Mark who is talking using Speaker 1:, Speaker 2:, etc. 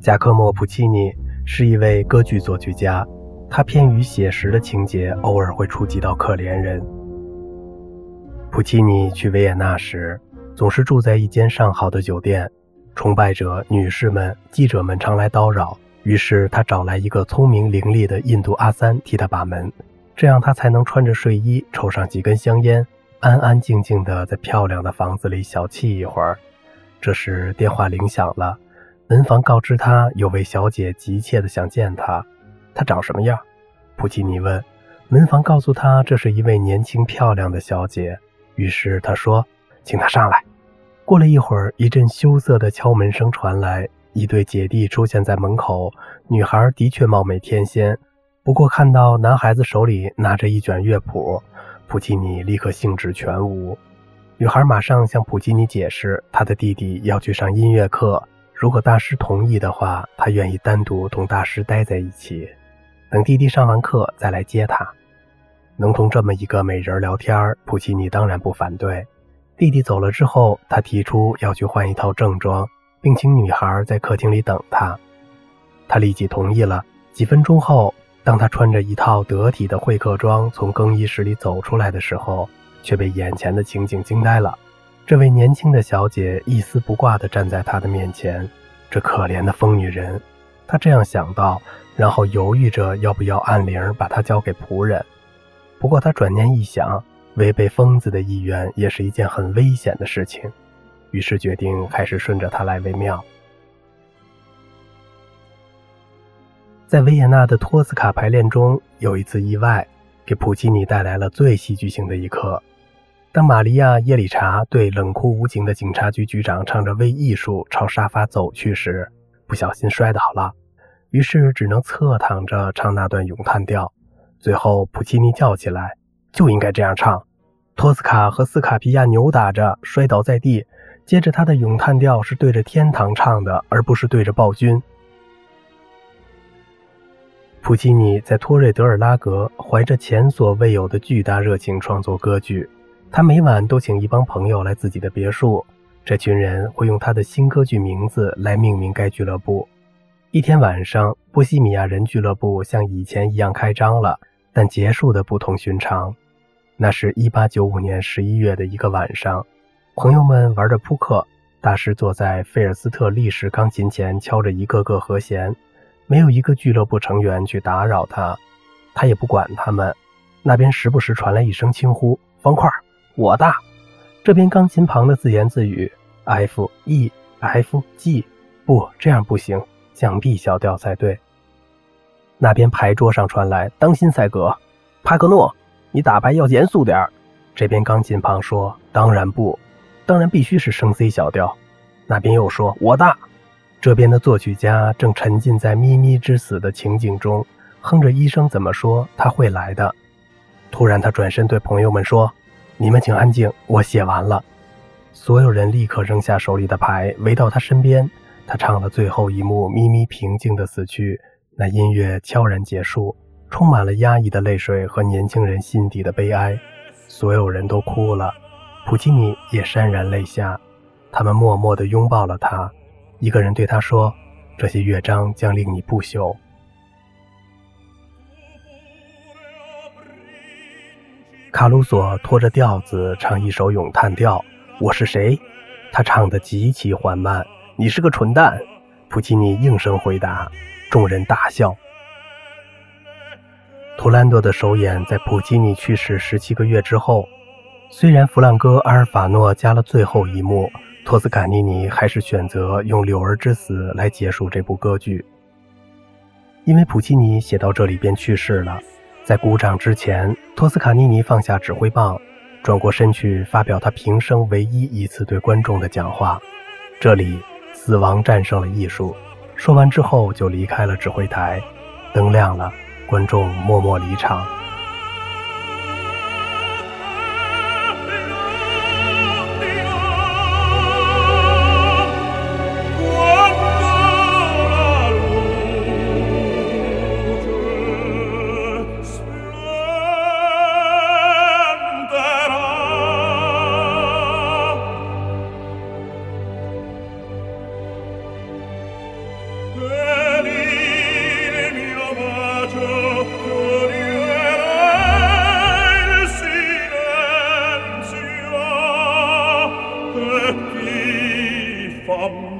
Speaker 1: 贾科莫·普契尼是一位歌剧作曲家，他偏于写实的情节，偶尔会触及到可怜人。普契尼去维也纳时，总是住在一间上好的酒店，崇拜者、女士们、记者们常来叨扰，于是他找来一个聪明伶俐的印度阿三替他把门，这样他才能穿着睡衣，抽上几根香烟，安安静静地在漂亮的房子里小憩一会儿。这时电话铃响了，门房告知他有位小姐急切地想见他。他长什么样？普契尼问。门房告诉他这是一位年轻漂亮的小姐。于是他说：“请他上来。”过了一会儿，一阵羞涩的敲门声传来，一对姐弟出现在门口。女孩的确貌美天仙，不过看到男孩子手里拿着一卷乐谱，普契尼立刻兴致全无。女孩马上向普契尼解释，她的弟弟要去上音乐课，如果大师同意的话，他愿意单独同大师待在一起，等弟弟上完课再来接他。能同这么一个美人聊天，普契尼当然不反对。弟弟走了之后，他提出要去换一套正装，并请女孩在客厅里等他。他立即同意了。几分钟后，当他穿着一套得体的会客装从更衣室里走出来的时候，却被眼前的情景惊呆了。这位年轻的小姐一丝不挂地站在他的面前，这可怜的疯女人。他这样想到，然后犹豫着要不要按铃把她交给仆人。不过他转念一想，违背疯子的意愿也是一件很危险的事情，于是决定还是顺着他来为妙。在维也纳的托斯卡排练中，有一次意外，给普契尼带来了最戏剧性的一刻。当玛利亚·耶里查对冷酷无情的警察局局长唱着《为艺术》朝沙发走去时，不小心摔倒了，于是只能侧躺着唱那段咏叹调。最后，普契尼叫起来：“就应该这样唱！”托斯卡和斯卡皮亚扭打着，摔倒在地。接着，他的咏叹调是对着天堂唱的，而不是对着暴君。普契尼在托瑞德尔拉格怀着前所未有的巨大热情创作歌剧。他每晚都请一帮朋友来自己的别墅，这群人会用他的新歌剧名字来命名该俱乐部。一天晚上，波西米亚人俱乐部像以前一样开张了。但结束的不同寻常。那是一八九五年十一月的一个晚上，朋友们玩着扑克，大师坐在费尔斯特立式钢琴前敲着一个个和弦，没有一个俱乐部成员去打扰他，他也不管他们。那边时不时传来一声轻呼：“方块，我大。”这边钢琴旁的自言自语：“F E F G，不，这样不行，降 B 小调才对。”那边牌桌上传来：“当心，赛格，帕克诺，你打牌要严肃点儿。”这边钢琴旁说：“当然不，当然必须是升 C 小调。”那边又说：“我大。”这边的作曲家正沉浸在咪咪之死的情景中，哼着医生怎么说他会来的。突然，他转身对朋友们说：“你们请安静，我写完了。”所有人立刻扔下手里的牌，围到他身边。他唱了最后一幕，咪咪平静的死去。那音乐悄然结束，充满了压抑的泪水和年轻人心底的悲哀。所有人都哭了，普契尼也潸然泪下。他们默默地拥抱了他。一个人对他说：“这些乐章将令你不朽。”卡鲁索拖着调子唱一首咏叹调：“我是谁？”他唱得极其缓慢。“你是个蠢蛋。”普契尼应声回答。众人大笑。图兰多的首演在普契尼去世十七个月之后。虽然弗朗哥·阿尔法诺加了最后一幕，托斯卡尼尼还是选择用柳儿之死来结束这部歌剧。因为普契尼写到这里便去世了。在鼓掌之前，托斯卡尼尼放下指挥棒，转过身去发表他平生唯一一次对观众的讲话。这里，死亡战胜了艺术。说完之后，就离开了指挥台。灯亮了，观众默默离场。
Speaker 2: vom